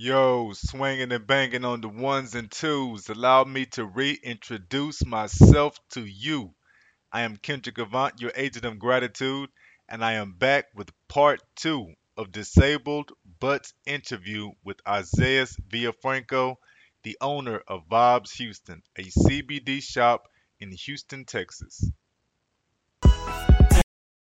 Yo, swinging and banging on the ones and twos. Allow me to reintroduce myself to you. I am Kendrick Avant, your agent of gratitude, and I am back with part two of Disabled But's interview with Isaiah Villafranco, the owner of Vibes Houston, a CBD shop in Houston, Texas.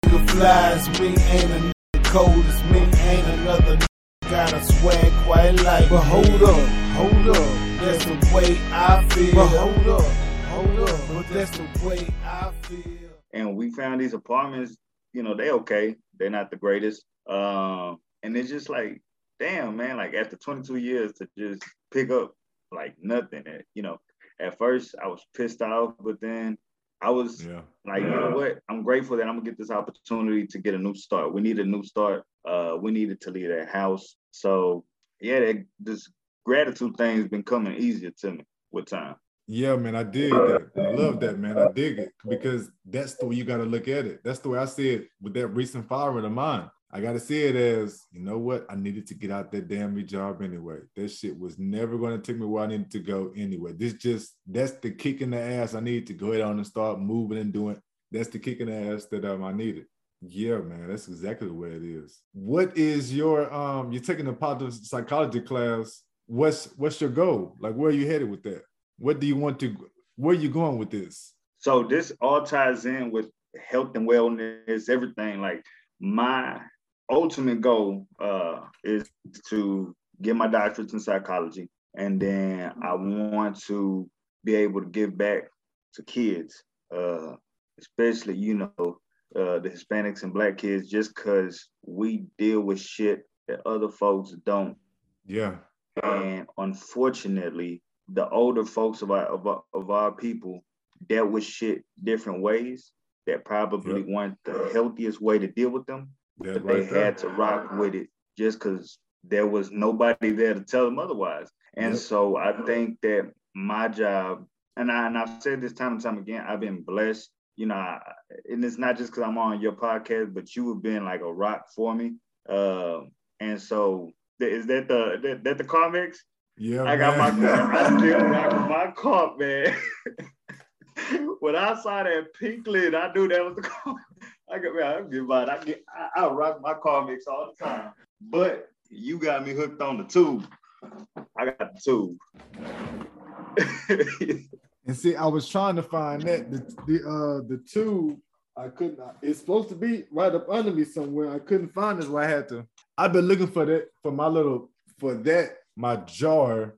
flies ain't a cold as me, ain't another got a swag quite like. But hold up, hold up, that's the way I feel. But hold up, hold up, but that's the way I feel. and we found these apartments, you know, they okay. They're not the greatest. Um, and it's just like, damn, man, like after 22 years to just pick up like nothing. And, you know, at first I was pissed off, but then I was Yeah. like, you know what? I'm grateful that I'm gonna get this opportunity to get a new start. We need a new start. Uh, we needed to leave that house. So yeah, that, this gratitude thing has been coming easier to me with time. Yeah, man, I dig that. I love that, man. I dig it because that's the way you got to look at it. That's the way I see it with that recent firing of mine. I got to see it as, you know what? I needed to get out that damn job anyway. That shit was never going to take me where I needed to go anyway. This just, that's the kick in the ass I need to go ahead on and start moving and doing. That's the kick in the ass that um, I needed. Yeah, man, that's exactly the way it is. What is your um? You're taking a positive psychology class. What's what's your goal? Like, where are you headed with that? What do you want to? Where are you going with this? So this all ties in with health and wellness, everything. Like my ultimate goal uh, is to get my doctorate in psychology, and then I want to be able to give back to kids, uh, especially you know uh, the Hispanics and Black kids, just because we deal with shit that other folks don't. Yeah, And unfortunately, the older folks of our of our, of our people dealt with shit different ways that probably weren't the healthiest way to deal with them, that but they there. had to rock with it just because there was nobody there to tell them otherwise. And Yep. so I think that my job, and I and I've said this time and time again, I've been blessed. You know, I, and it's not just because I'm on your podcast, but you have been like a rock for me. Uh, and so is that the that, that the comics? Yeah, I got my man. I still got my cup, man. when I saw that pink lid, I knew that was the car. I got man, I give out. I get I, I rock my car mix all the time. But you got me hooked on the tube. I got the tube. And see, I was trying to find that the the uh the tube. I couldn't. It's supposed to be right up under me somewhere. I couldn't find it. So I had to. I've been looking for that for my little for that my jar.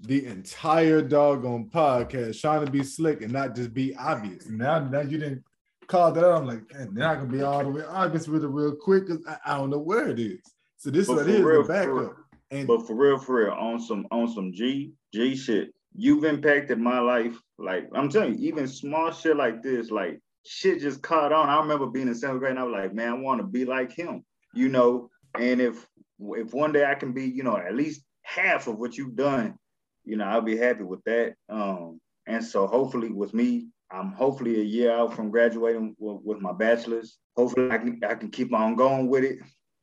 The entire doggone podcast, trying to be slick and not just be obvious. Now, now you didn't call that out. I'm like, man, they're not gonna be all the way obvious with it real quick because I, I don't know where it is. So this But what for it is real, the backup. real. And But for real, for real, on some on some G G shit, you've impacted my life. Like I'm telling you, even small shit like this, like shit just caught on. I remember being in seventh grade, and I was like, man, I want to be like him, you know. And if if one day I can be, you know, at least half of what you've done, you know, I'll be happy with that. Um, and so hopefully with me, I'm hopefully a year out from graduating with, my bachelor's. Hopefully I can I can keep on going with it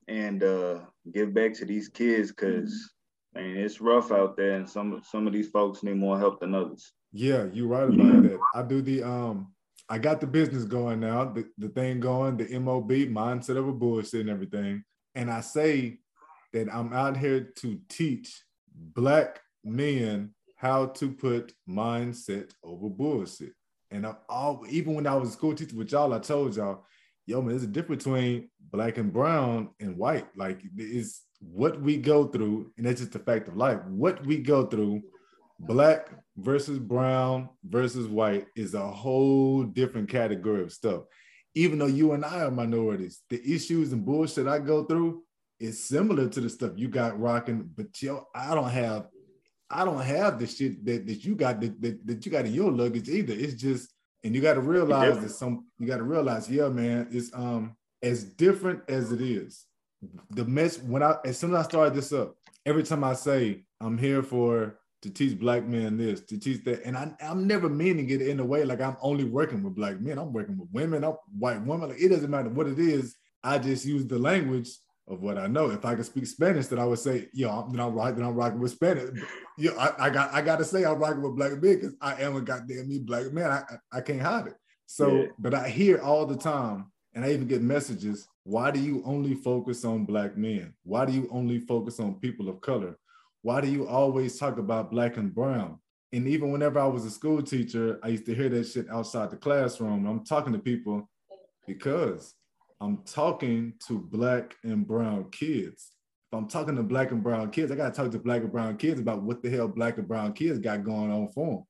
and uh, give back to these kids because man, it's rough out there, and some some of these folks need more help than others. Yeah, you're right about that. I do the um I got the business going now, the, the thing going, the MOB, mindset of a bullshit and everything. And I say that I'm out here to teach black men how to put mindset over bullshit. And I all even when I was a school teacher with y'all, I told y'all, yo, man, there's a difference between black and brown and white. Like it's what we go through, and that's just the fact of life. What we go through black versus brown versus white is a whole different category of stuff. Even though you and I are minorities, the issues and bullshit I go through is similar to the stuff you got rocking, but yo, I don't have I don't have the shit that, that you got that, that, that you got in your luggage either. It's just, and you got to realize that some you got to realize, yeah, man, it's um as different as it is. The mess when I as soon as I started this up, every time I say I'm here for to teach black men this, to teach that. And I, I'm never meaning it in a way like I'm only working with black men. I'm working with women, I'm white women. Like it doesn't matter what it is. I just use the language of what I know. If I could speak Spanish, then I would say, yo, then I'm right, then I'm rocking with Spanish. Yo, I, I got I gotta say I'm rocking with black men because I am a goddamn me black man. I, I, I can't hide it. So, Yeah. but I hear all the time, and I even get messages, why do you only focus on black men? Why do you only focus on people of color? Why do you always talk about black and brown? And even whenever I was a school teacher, I used to hear that shit outside the classroom. I'm talking to people because I'm talking to black and brown kids. If I'm talking to black and brown kids, I gotta talk to black and brown kids about what the hell black and brown kids got going on for them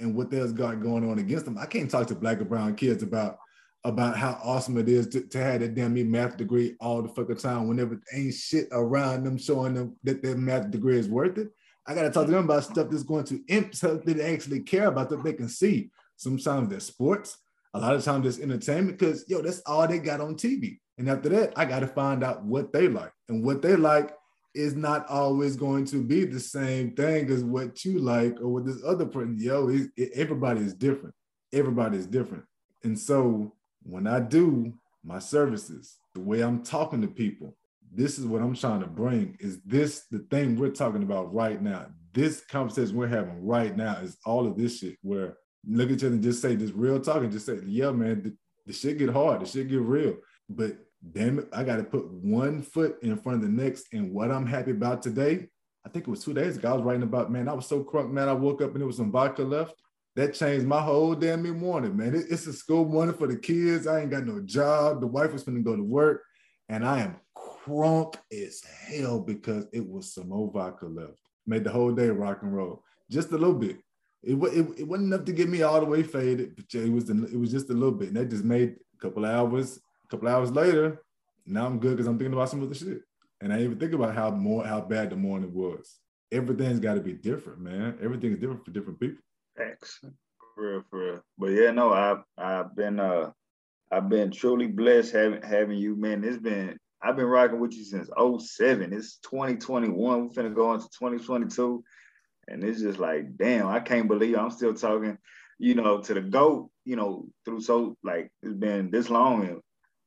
and what there's got going on against them. I can't talk to black and brown kids about about how awesome it is to, to have that damn me math degree all the fucking time whenever ain't shit around them showing them that their math degree is worth it. I gotta talk to them about stuff that's going to imp that they actually care about that they can see. Sometimes there's sports, a lot of times it's entertainment because yo, that's all they got on TV. And after that, I got to find out what they like. And what they like is not always going to be the same thing as what you like or what this other person. Yo, it, it- everybody is different. Everybody is different. And so when I do my services, the way I'm talking to people, this is what I'm trying to bring. Is this the thing we're talking about right now? This conversation we're having right now is all of this shit where look at each other and just say this real talk and just say, yeah, man, the, the shit get hard, the shit get real. But damn it, I got to put one foot in front of the next. And what I'm happy about today, I think it was two days ago, I was writing about, man, I was so crunk, man. I woke up and there was some vodka left. That changed my whole damn morning, man. It- it's a school morning for the kids. I ain't got no job. The wife was going to go to work. And I am crunk as hell because it was some more vodka left. Made the whole day rock and roll. Just a little bit. It, it, it wasn't enough to get me all the way faded, but it was it was just a little bit. And that just made a couple hours, a couple hours later, now I'm good because I'm thinking about some other shit. And I even think about how more how bad the morning was. Everything's got to be different, man. Everything's different for different people. Facts. For real, for real. But yeah, no, I've I've been uh I've been truly blessed having having you, man. It's been I've been rocking with you since 07. It's 2021. We're finna go into 2022. And it's just like, damn, I can't believe I'm still talking, you know, to the GOAT, you know, through so like it's been this long and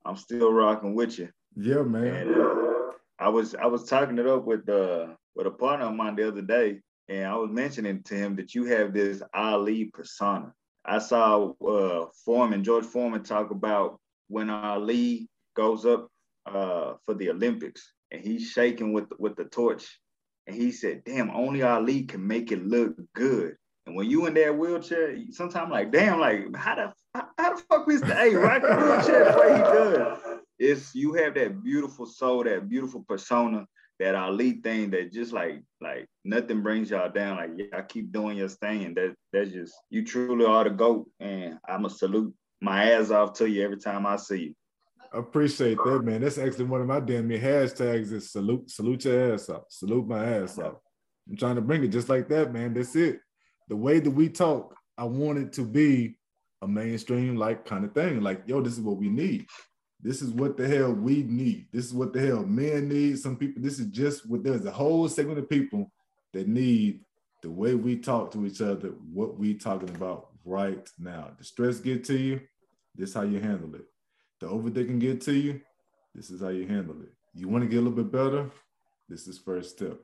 I'm still rocking with you. Yeah, man. And uh, I was I was talking it up with uh with a partner of mine the other day, and I was mentioning to him that you have this Ali persona. I saw uh Foreman, George Foreman talk about when Ali goes up uh for the Olympics and he's shaking with with the torch. And he said, damn, only Ali can make it look good. And when you in that wheelchair, sometimes like, damn, like how the how, how the fuck Mr. A rock the wheelchair the way he does? it's you have that beautiful soul, that beautiful persona, that Ali thing that just like like nothing brings y'all down. Like y'all keep doing your thing, and that that's just you truly are the goat. And I'ma salute my ass off to you every time I see you. I appreciate that, man. That's actually one of my damn near hashtags is salute, salute your ass up, salute my ass up. I'm trying to bring it just like that, man. That's it. The way that we talk, I want it to be a mainstream like kind of thing. Like, yo, this is what we need. This is what the hell we need. This is what the hell men need. Some people, this is just what there's a whole segment of people that need the way we talk to each other, what we talking about right now. The stress get to you, this how you handle it. The over they can get to you, this is how you handle it. You want to get a little bit better, this is first step.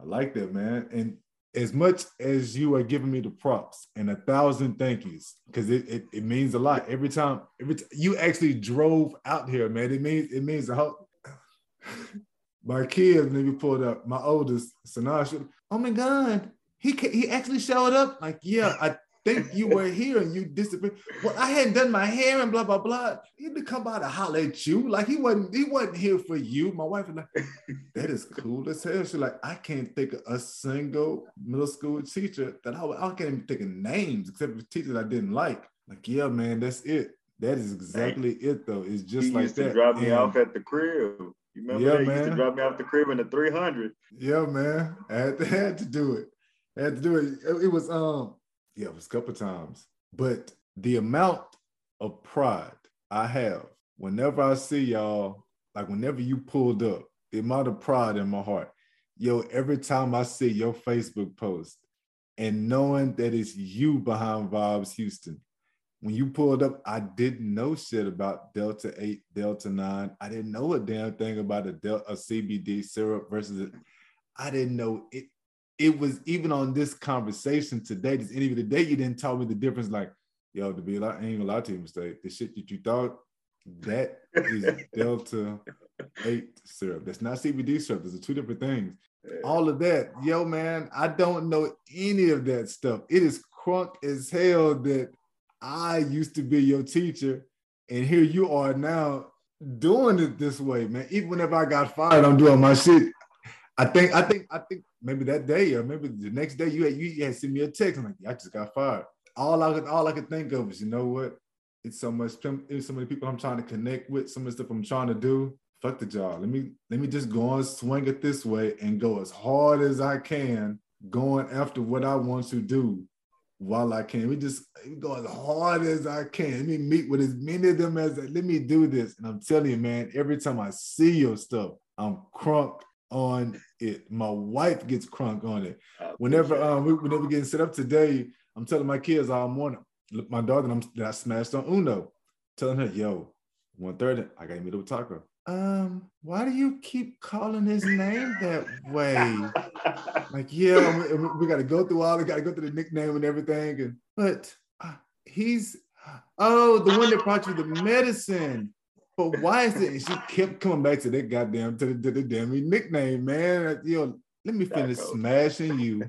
I like that, man. And as much as you are giving me the props and a thousand thank yous, because it, it, it means a lot every time. Every t- you actually drove out here, man. It means it means a whole. my kids, maybe pulled up. My oldest, Sanasha. Oh my God, he he actually showed up. Like, yeah, I think you were here and you disappeared. Well, I hadn't done my hair and blah blah blah. He didn't come by to holler at you. Like he wasn't he wasn't here for you. My wife was like, that is cool as hell. She's like, I can't think of a single middle school teacher that I, I can't even think of names except for teachers I didn't like. Like, yeah, man, that's it. That is exactly it, though. It's just he like used that. to drop me And- off at the crib. You remember Yeah, that? He used to man. drop me off the crib in the 300. Yeah, man. I had to, had to do it. I had to do. It, it was um, yeah, it was a couple times. But the amount of pride I have whenever I see y'all, like whenever you pulled up, the amount of pride in my heart. Yo, every time I see your Facebook post and knowing that it's you behind Vibes Houston, when you pulled up, I didn't know shit about Delta 8, Delta 9. I didn't know a damn thing about a, Del- a CBD syrup versus. I didn't know it. It was even on this conversation today, this interview today, you didn't tell me the difference. Like, yo, to be a lot, I ain't gonna lie to you, mistake. The shit that you thought, that is Delta 8 syrup. That's not CBD syrup. Those are two different things. All of that, yo, man, I don't know any of that stuff. It is crunk as hell that I used to be your teacher, and here you are now doing it this way, man. Even whenever I got fired, I'm doing my shit. I think, I think, I think maybe that day or maybe the next day you had you had sent me a text. I'm like, I just got fired. All I could, all I could think of is, you know what? It's so much, it's so many people I'm trying to connect with, of the stuff I'm trying to do. Fuck the job. Let me let me just go and swing it this way and go as hard as I can, going after what I want to do while I can. We just go as hard as I can. Let me meet with as many of them as let me do this. And I'm telling you, man, every time I see your stuff, I'm crunk on it. My wife gets crunk on it. Whenever um we whenever getting set up today, I'm telling my kids all morning. Look, my daughter I'm, I smashed on Uno, telling her, yo, one thirty, I gotta meet up with Taco. Um, why do you keep calling his name that way? like, yeah, we, we got to go through all. We got to go through the nickname and everything. And but uh, he's oh, the one that brought you the medicine. But why is it? And she kept coming back to that goddamn to the, to the damn nickname, man. You know, let me finish Taco. smashing you,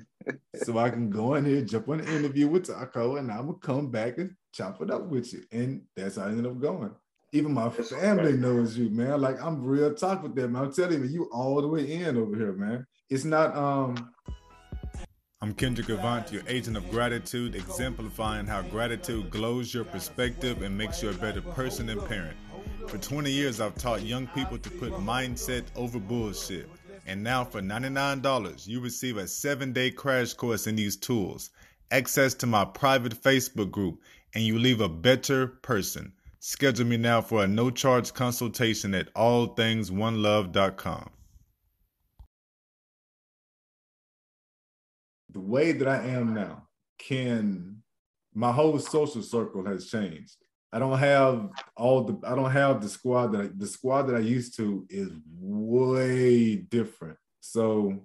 so I can go in here, jump on an interview with Taco, and I'm gonna come back and chop it up with you. And that's how I ended up going. Even my That's family right. knows you, man. Like I'm real talk with them. I'm telling you, you all the way in over here, man. It's not um I'm Kendrick Avant, your agent of gratitude, exemplifying how gratitude glows your perspective and makes you a better person and parent. For 20 years, I've taught young people to put mindset over bullshit. And now, for $99, you receive a seven day crash course in these tools, access to my private Facebook group, and you leave a better person. Schedule me now for a no charge consultation at allthingsonelove.com. The way that I am now can my whole social circle has changed. I don't have all the I don't have the squad that I, the squad that I used to is way different. So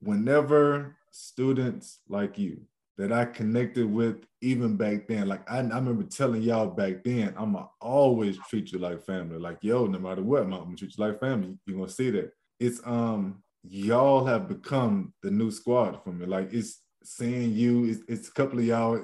whenever students like you that I connected with even back then. Like I, I remember telling y'all back then, I'm gonna always treat you like family. Like yo, no matter what, I'm gonna treat you like family. You're gonna see that. It's um y'all have become the new squad for me. Like it's seeing you. It's, it's a couple of y'all.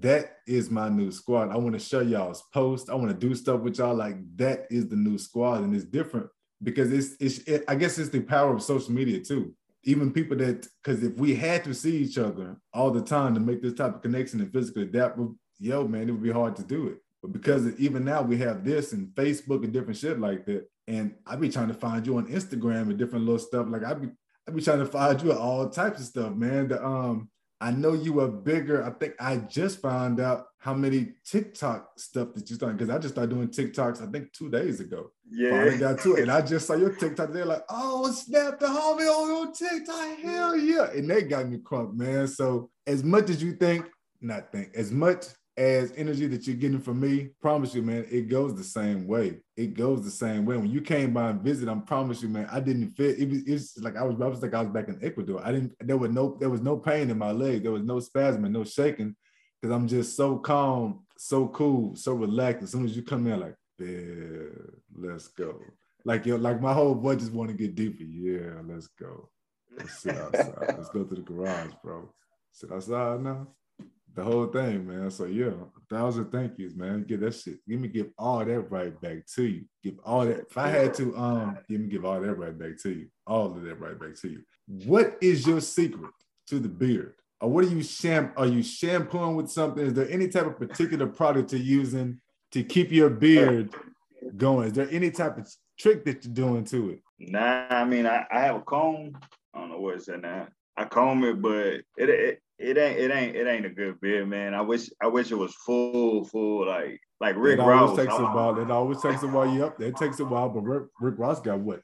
That is my new squad. I want to show y'all's post. I want to do stuff with y'all. Like that is the new squad, and it's different because it's it's. It, I guess it's the power of social media too even people that because if we had to see each other all the time to make this type of connection and physically adapt, yo, man, it would be hard to do it. But because even now we have this and Facebook and different shit like that, and I be trying to find you on Instagram and different little stuff. Like I be I be trying to find you all types of stuff, man. The um I know you were bigger. I think I just found out how many TikTok stuff that you started because I just started doing TikToks. I think two days ago. Yeah, finally got to it, and I just saw your TikTok. They're like, "Oh, snap the homie on your TikTok, hell yeah!" And they got me crunk, man. So as much as you think, not think, as much as energy that you're getting from me, promise you, man, it goes the same way. It goes the same way. When you came by and visit, I promise you, man, I didn't fit. It was, like I was, I was like I was back in Ecuador. I didn't. There was no, there was no pain in my leg. There was no spasm, and no shaking because I'm just so calm, so cool, so relaxed. As soon as you come in, like, yeah, let's go. Like yo, like my whole boy just want to get deeper. Yeah, let's go. Let's sit outside. let's go to the garage, bro. Sit outside now. The whole thing, man. So yeah, a thousand thank yous, man. Give that shit. Give me give all that right back to you. Give all that. If I had to, um, give me give all that right back to you. All of that right back to you. What is your secret to the beard? or what are you sham? Are you shampooing with something? Is there any type of particular product you're using to keep your beard going? Is there any type of trick that you're doing to it? Nah, I mean I, I have a comb. I don't know what it's in now. I comb it, but it, it it ain't it ain't it ain't a good beard, man. I wish I wish it was full, full like like Rick it Ross. Always takes a while. It always takes a while. Yep, it takes a while. But Rick, Rick Ross got what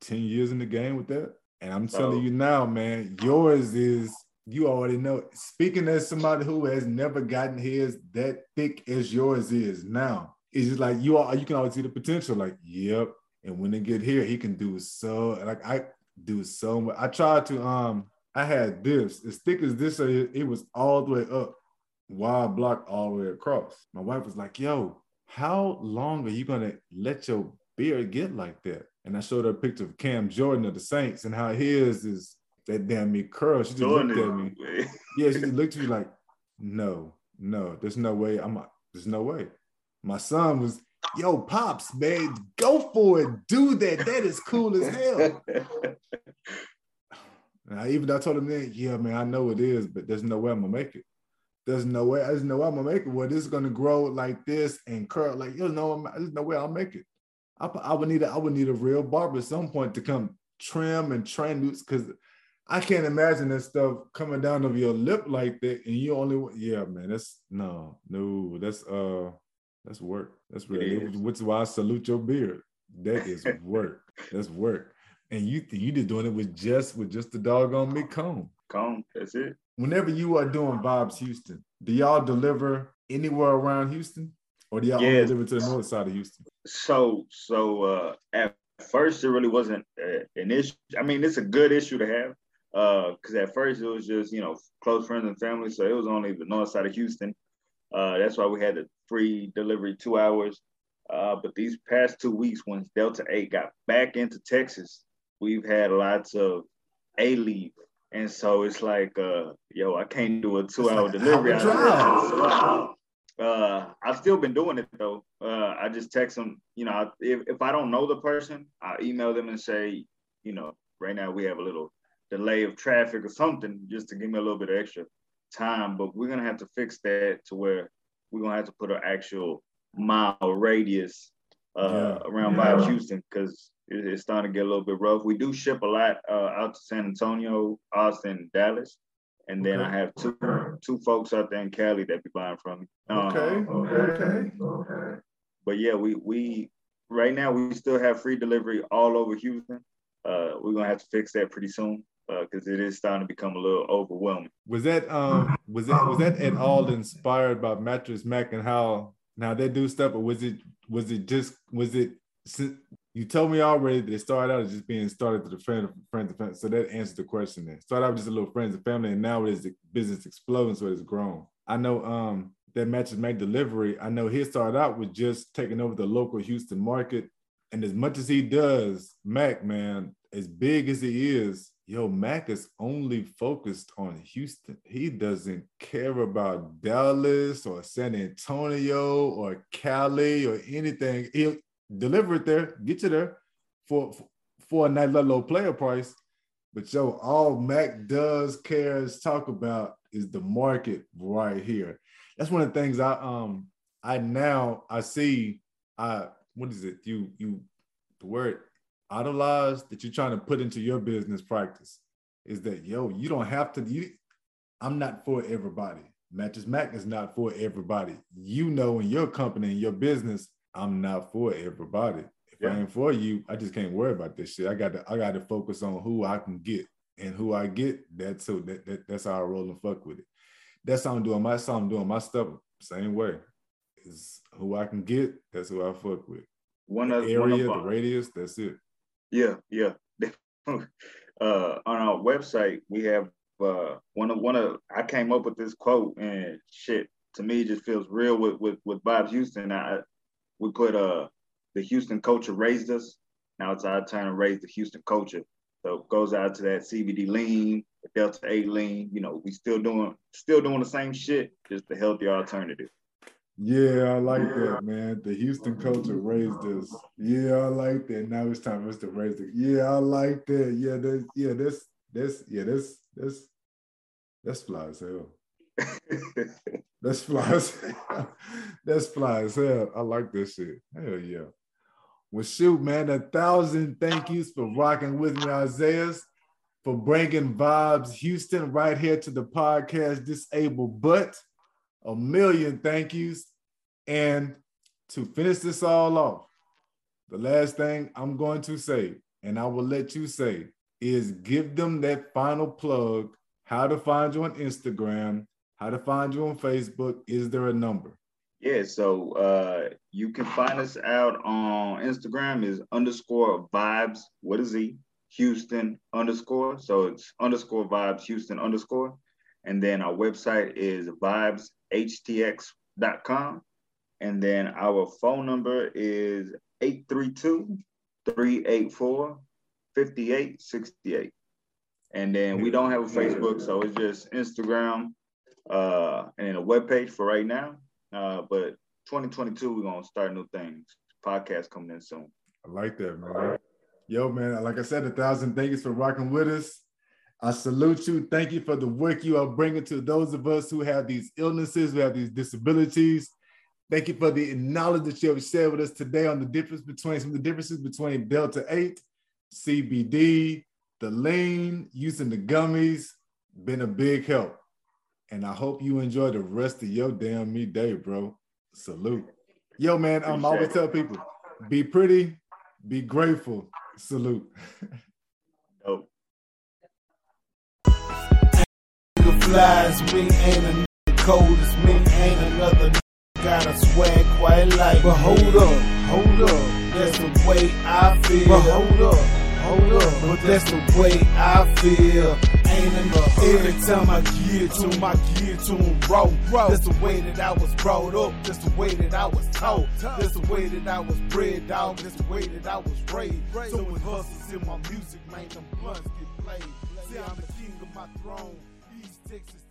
ten years in the game with that, and I'm telling you now, man, yours is you already know. Speaking as somebody who has never gotten his that thick as yours is now, it's just like you are. You can always see the potential. Like, yep. And when they get here, he can do so. Like I do so much. I tried to. Um, I had this as thick as this. Uh, it, it was all the way up, wide block all the way across. My wife was like, "Yo, how long are you gonna let your beard get like that?" And I showed her a picture of Cam Jordan of the Saints and how his is that damn me curl. She just Jordan looked at me. Yeah, she just looked at me like, no, no, there's no way. I'm not, there's no way. My son was, yo, pops, man, go for it. Do that. That is cool as hell. And I even I told him then, yeah, man, I know it is, but there's no way I'm gonna make it. There's no way, there's no way I'm gonna make it. Well, this is gonna grow like this and curl like you know, there's no way I'll make it. I, I would need a, I would need a real barber at some point to come trim and train because I can't imagine that stuff coming down of your lip like that, and you only yeah, man. That's no, no, that's uh, that's work. That's really which is why I salute your beard. That is work. that's work. And you you just doing it with just with just the doggone me comb. Come, that's it. Whenever you are doing Vibes Houston, do y'all deliver anywhere around Houston, or do y'all only deliver to the north side of Houston? So, so uh, at first it really wasn't uh, an issue. I mean, it's a good issue to have because at first it was just you know close friends and family, so it was only the north side of Houston. Uh, that's why we had the free delivery two hours. Uh, but these past two weeks, when Delta Eight got back into Texas, we've had lots of A leave. And so it's like, uh, yo, I can't do a like delivery. hour out of drive. Texas. So, uh, I've still been doing it though. Uh, I just text them, you know, if, if I don't know the person, I email them and say, you know, right now we have a little delay of traffic or something just to give me a little bit of extra time. But we're gonna have to fix that to where we're gonna have to put an actual mile radius uh, Yeah. around Yeah. Vibes Houston because it's starting to get a little bit rough. We do ship a lot uh, out to San Antonio, Austin, Dallas. And then Okay. I have two two folks out there in Cali that be buying from me. Uh, Okay, okay, okay. but yeah, we we right now we still have free delivery all over Houston. Uh, we're gonna have to fix that pretty soon because it is starting to become a little overwhelming. Was that um was that was that at all inspired by Mattress Mac and how now they do stuff, or was it was it just was it si- you told me already that it started out as just being started to the friend friends and family. So that answered the question there. Started out with just a little friends and family, and now it is the business exploding, so it's grown. I know um that Mattress Mac delivery, I know he started out with just taking over the local Houston market. And as much as he does, Mac, man, as big as he is, yo, Mac is only focused on Houston. He doesn't care about Dallas or San Antonio or Cali or anything. He'll deliver it there, get you there for for a nice little low player price. But yo, all Mac does cares talk about is the market right here. That's one of the things I um I now I see I what is it? You you the word idolize that you're trying to put into your business practice is that yo, you don't have to you I'm not for everybody. Mattress Mac is not for everybody. You know in your company in your business, I'm not for everybody. If I ain't for you, I just can't worry about this shit. I got to I got to focus on who I can get and who I get. That's so that, that that's how I roll and fuck with it. That's how I'm doing my that's how I'm doing my stuff. Same way. Is who I can get. That's who I fuck with. One The one area, of the radius. That's it. Yeah, yeah. uh, on our website, we have uh, one of one of I came up with this quote and shit. To me, just feels real with with with Vibes Houston. I we put uh the Houston culture raised us. Now it's our turn to raise the Houston culture. So it goes out to that CBD lean, the Delta Eight lean. You know, we still doing still doing the same shit, just the healthier alternative. Yeah, I like that, man. The Houston culture raised us. Yeah, I like that. Now it's time for us to raise it. Yeah, I like that. Yeah, that's yeah, that's that's yeah, that's that's that's fly as hell. That's fly as hell. That's fly as hell. I like this shit. Hell yeah. Well, shoot, man, a thousand thank yous for rocking with me, Isaiah, for bringing vibes Houston right here to the podcast, Disabled But. A million thank yous. And to finish this all off, the last thing I'm going to say, and I will let you say, is give them that final plug how to find you on Instagram, how to find you on Facebook. Is there a number? Yeah, so uh, you can find us out on Instagram is underscore vibes. What is he? Houston underscore. So it's underscore vibes Houston underscore. And then our website is vibeshtx.com. And then our phone number is 832 384 5868. And then we don't have a Facebook, so it's just Instagram uh, and in a webpage for right now. Uh, but 2022, we're gonna start new things. Podcast coming in soon. I like that, man. Yo, man, like I said, a thousand thanks for rocking with us. I salute you. Thank you for the work you are bringing to those of us who have these illnesses, who have these disabilities. Thank you for the knowledge that you have shared with us today on the difference between some of the differences between Delta 8, CBD, the lean, using the gummies. Been a big help. And I hope you enjoy the rest of your damn me day, bro. Salute. Yo, man, um, I'm always tell people be pretty, be grateful. Salute. Dope. Nigga flies me, ain't a nigga cold as me, ain't another nigga got a swag quite like. But hold up, hold up, that's the way I feel. But hold up, hold up, but that's the way I feel. Ain't enough. Every time I get to my gear to raw. That's the way that I was brought up. That's the way that I was taught. That's the way that I was bred, dog. That's the way that I was raised. So when hustles in my music, man, them blunts get played. See, I'm the king of my throne. East Texas